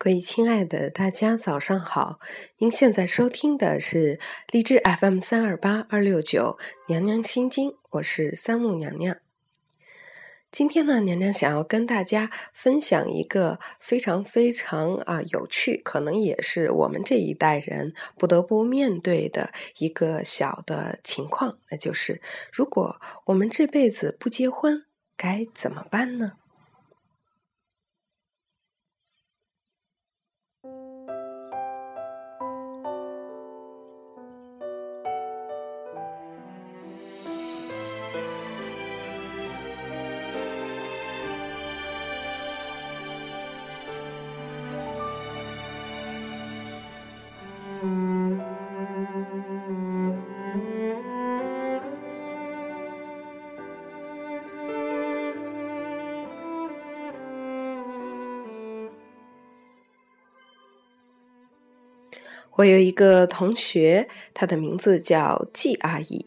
各位亲爱的大家，早上好！您现在收听的是荔枝 FM 三二八二六九娘娘心经，我是三木娘娘。今天呢，娘娘想要跟大家分享一个非常非常啊有趣，可能也是我们这一代人不得不面对的一个小的情况，那就是如果我们这辈子不结婚，该怎么办呢？我有一个同学，她的名字叫季阿姨。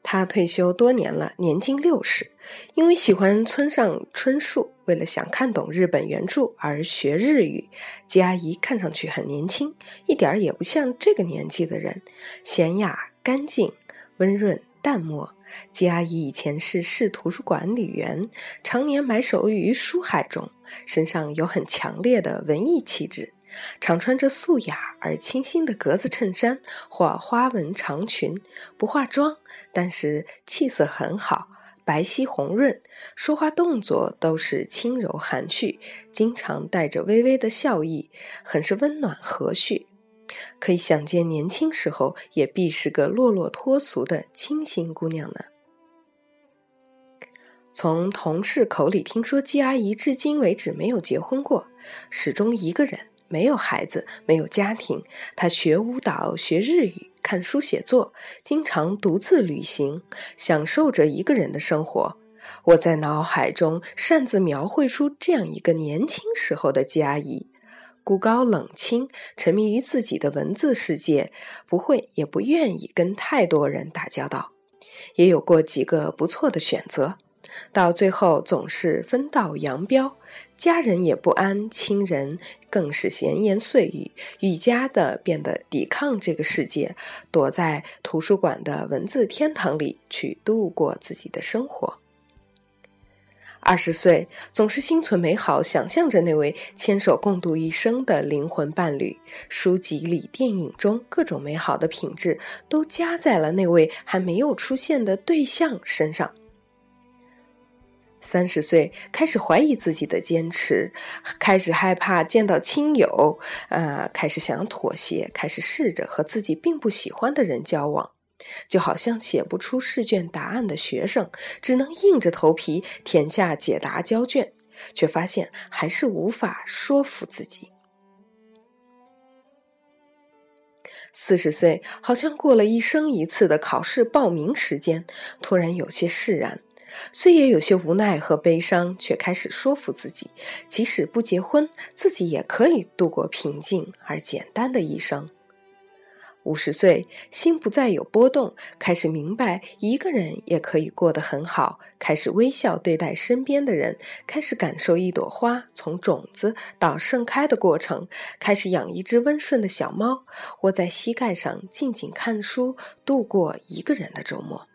她退休多年了，年近六十。因为喜欢村上春树，为了想看懂日本原著而学日语。季阿姨看上去很年轻，一点儿也不像这个年纪的人，娴雅、干净、温润、淡漠。季阿姨以前是市图书管理员，常年埋首于书海中，身上有很强烈的文艺气质。常穿着素雅而清新的格子衬衫或花纹长裙，不化妆，但是气色很好，白皙红润，说话动作都是轻柔含蓄，经常带着微微的笑意，很是温暖和煦。可以想见，年轻时候也必是个落落脱俗的清新姑娘呢。从同事口里听说，季阿姨至今为止没有结婚过，始终一个人。没有孩子，没有家庭，他学舞蹈，学日语，看书写作，经常独自旅行，享受着一个人的生活。我在脑海中擅自描绘出这样一个年轻时候的季阿姨：孤高冷清，沉迷于自己的文字世界，不会也不愿意跟太多人打交道，也有过几个不错的选择，到最后总是分道扬镳。家人也不安，亲人更是闲言碎语，愈加的变得抵抗这个世界，躲在图书馆的文字天堂里去度过自己的生活。二十岁，总是心存美好，想象着那位牵手共度一生的灵魂伴侣。书籍里、电影中，各种美好的品质都加在了那位还没有出现的对象身上。三十岁开始怀疑自己的坚持，开始害怕见到亲友，呃，开始想妥协，开始试着和自己并不喜欢的人交往，就好像写不出试卷答案的学生，只能硬着头皮填下解答交卷，却发现还是无法说服自己。四十岁好像过了一生一次的考试报名时间，突然有些释然。虽也有些无奈和悲伤，却开始说服自己，即使不结婚，自己也可以度过平静而简单的一生。五十岁，心不再有波动，开始明白一个人也可以过得很好，开始微笑对待身边的人，开始感受一朵花从种子到盛开的过程，开始养一只温顺的小猫，窝在膝盖上静静看书，度过一个人的周末。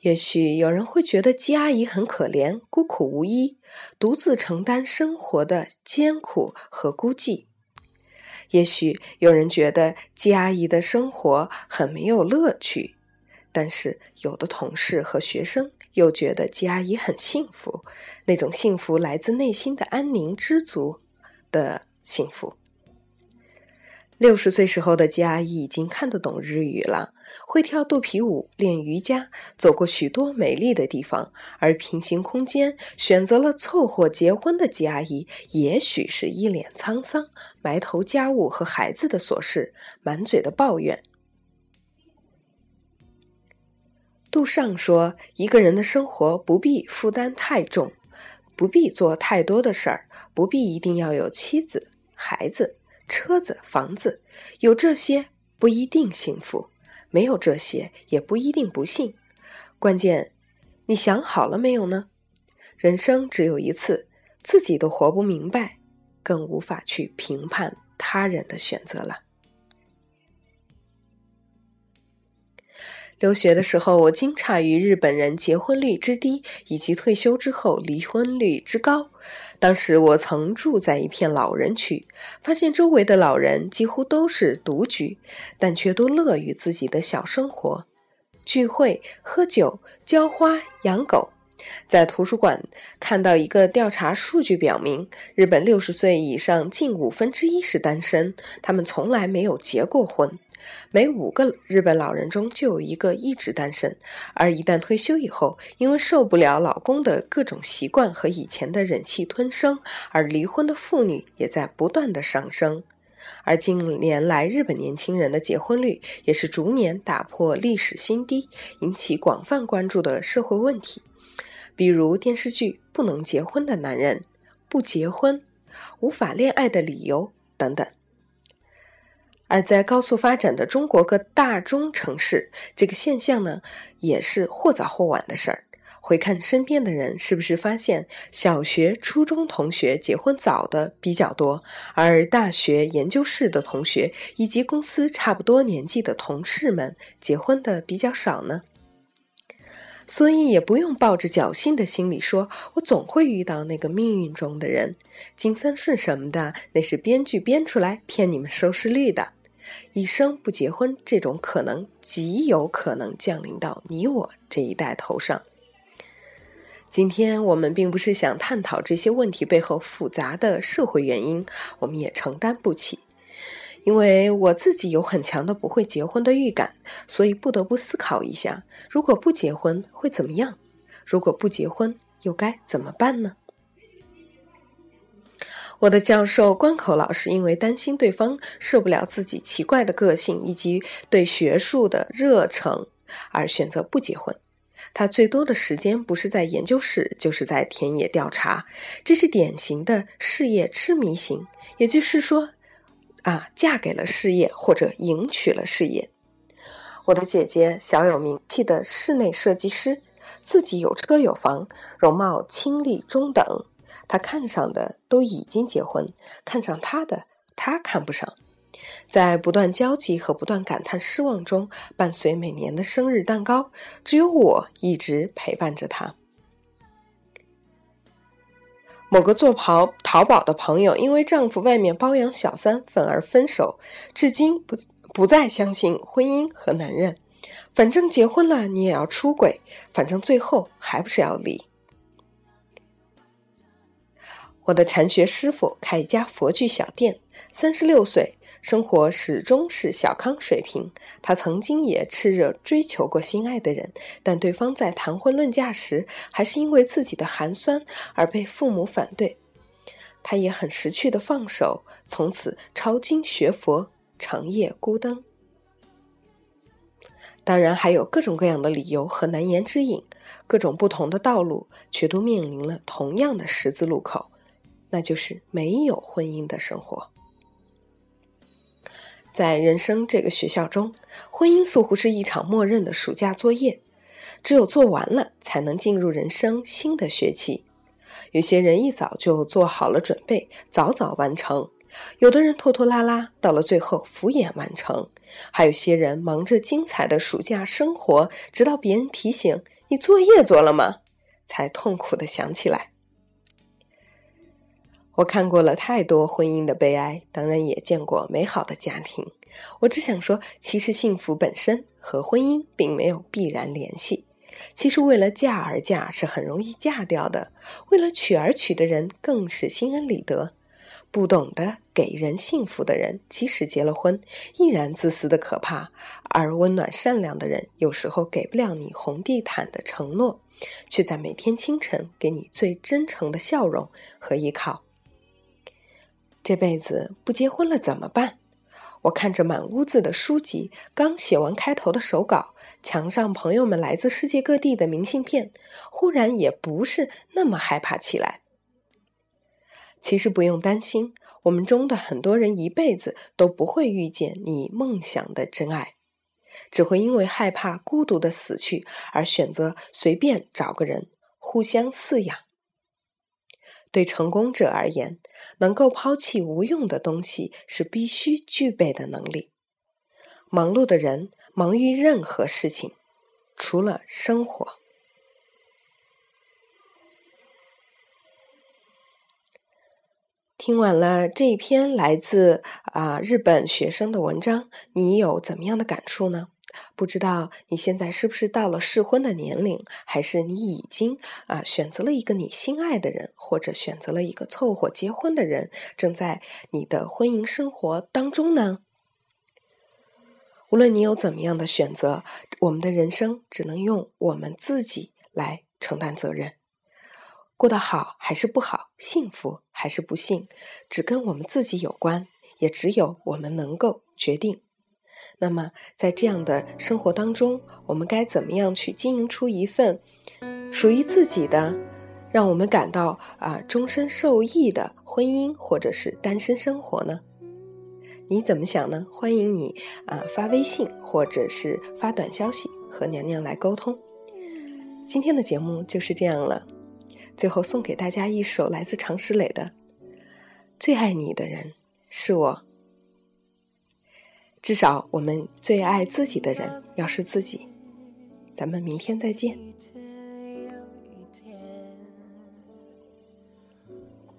也许有人会觉得季阿姨很可怜，孤苦无依，独自承担生活的艰苦和孤寂。也许有人觉得季阿姨的生活很没有乐趣，但是有的同事和学生又觉得季阿姨很幸福，那种幸福来自内心的安宁、知足的幸福。六十岁时候的吉阿姨已经看得懂日语了，会跳肚皮舞、练瑜伽，走过许多美丽的地方。而平行空间选择了凑合结婚的吉阿姨，也许是一脸沧桑，埋头家务和孩子的琐事，满嘴的抱怨。杜尚说：“一个人的生活不必负担太重，不必做太多的事儿，不必一定要有妻子、孩子。”车子、房子，有这些不一定幸福；没有这些也不一定不幸。关键，你想好了没有呢？人生只有一次，自己都活不明白，更无法去评判他人的选择了。留学的时候，我惊诧于日本人结婚率之低，以及退休之后离婚率之高。当时我曾住在一片老人区，发现周围的老人几乎都是独居，但却都乐于自己的小生活，聚会、喝酒、浇花、养狗。在图书馆看到一个调查数据，表明日本六十岁以上近五分之一是单身，他们从来没有结过婚。每五个日本老人中就有一个一直单身，而一旦退休以后，因为受不了老公的各种习惯和以前的忍气吞声，而离婚的妇女也在不断的上升。而近年来，日本年轻人的结婚率也是逐年打破历史新低，引起广泛关注的社会问题，比如电视剧《不能结婚的男人》、不结婚、无法恋爱的理由等等。而在高速发展的中国各大中城市，这个现象呢，也是或早或晚的事儿。回看身边的人，是不是发现小学、初中同学结婚早的比较多，而大学、研究室的同学以及公司差不多年纪的同事们结婚的比较少呢？所以也不用抱着侥幸的心理说，我总会遇到那个命运中的人。金三顺什么的，那是编剧编出来骗你们收视率的。一生不结婚，这种可能极有可能降临到你我这一代头上。今天我们并不是想探讨这些问题背后复杂的社会原因，我们也承担不起。因为我自己有很强的不会结婚的预感，所以不得不思考一下：如果不结婚会怎么样？如果不结婚又该怎么办呢？我的教授关口老师因为担心对方受不了自己奇怪的个性以及对学术的热诚，而选择不结婚。他最多的时间不是在研究室，就是在田野调查。这是典型的事业痴迷型，也就是说，啊，嫁给了事业或者迎娶了事业。我的姐姐小有名气的室内设计师，自己有车有房，容貌清丽中等。他看上的都已经结婚，看上他的他看不上。在不断交集和不断感叹失望中，伴随每年的生日蛋糕，只有我一直陪伴着他。某个做淘淘宝的朋友，因为丈夫外面包养小三，愤而分手，至今不不再相信婚姻和男人。反正结婚了，你也要出轨，反正最后还不是要离。我的禅学师傅开一家佛具小店，三十六岁，生活始终是小康水平。他曾经也炽热追求过心爱的人，但对方在谈婚论嫁时，还是因为自己的寒酸而被父母反对。他也很识趣的放手，从此抄经学佛，长夜孤灯。当然还有各种各样的理由和难言之隐，各种不同的道路，却都面临了同样的十字路口。那就是没有婚姻的生活。在人生这个学校中，婚姻似乎是一场默认的暑假作业，只有做完了，才能进入人生新的学期。有些人一早就做好了准备，早早完成；有的人拖拖拉拉，到了最后敷衍完成；还有些人忙着精彩的暑假生活，直到别人提醒“你作业做了吗”，才痛苦的想起来。我看过了太多婚姻的悲哀，当然也见过美好的家庭。我只想说，其实幸福本身和婚姻并没有必然联系。其实为了嫁而嫁是很容易嫁掉的，为了娶而娶的人更是心安理得。不懂得给人幸福的人，即使结了婚，依然自私的可怕。而温暖善良的人，有时候给不了你红地毯的承诺，却在每天清晨给你最真诚的笑容和依靠。这辈子不结婚了怎么办？我看着满屋子的书籍，刚写完开头的手稿，墙上朋友们来自世界各地的明信片，忽然也不是那么害怕起来。其实不用担心，我们中的很多人一辈子都不会遇见你梦想的真爱，只会因为害怕孤独的死去而选择随便找个人互相饲养。对成功者而言，能够抛弃无用的东西是必须具备的能力。忙碌的人忙于任何事情，除了生活。听完了这一篇来自啊日本学生的文章，你有怎么样的感触呢？不知道你现在是不是到了适婚的年龄，还是你已经啊选择了一个你心爱的人，或者选择了一个凑合结婚的人，正在你的婚姻生活当中呢？无论你有怎么样的选择，我们的人生只能用我们自己来承担责任。过得好还是不好，幸福还是不幸，只跟我们自己有关，也只有我们能够决定。那么，在这样的生活当中，我们该怎么样去经营出一份属于自己的，让我们感到啊终身受益的婚姻或者是单身生活呢？你怎么想呢？欢迎你啊发微信或者是发短消息和娘娘来沟通。今天的节目就是这样了，最后送给大家一首来自常石磊的《最爱你的人是我》。至少我们最爱自己的人要是自己，咱们明天再见。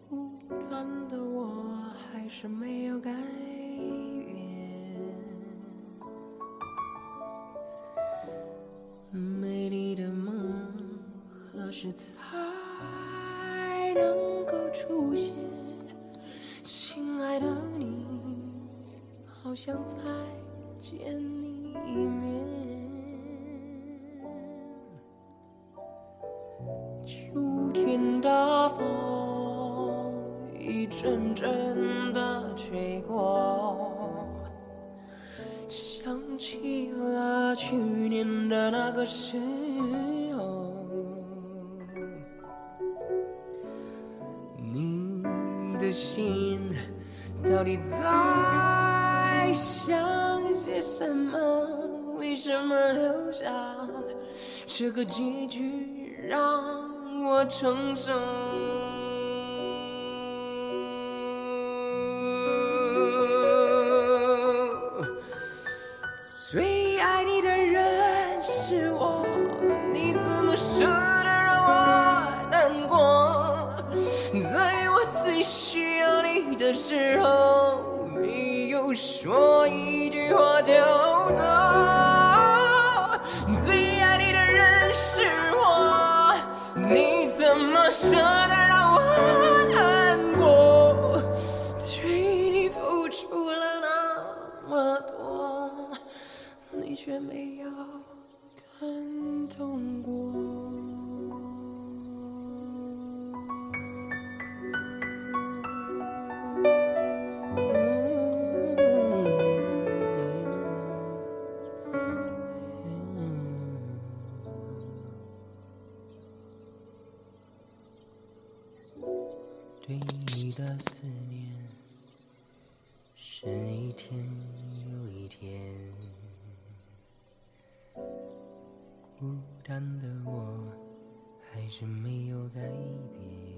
孤单的我还是没有改变，美丽的梦何时才能够出现？好想再见你一面。秋天大风一阵阵的吹过，想起了去年的那个时候，你的心到底在？还想些什么？为什么留下？这个结局让我承受？最爱你的人是我，你怎么舍得让我难过？在我最需要你的时候。不说一句话就走，最爱你的人是我，你怎么舍得让我难过？对你付出了那么多，你却没有感动过。是一天又一天。孤单的我，还是没有改变。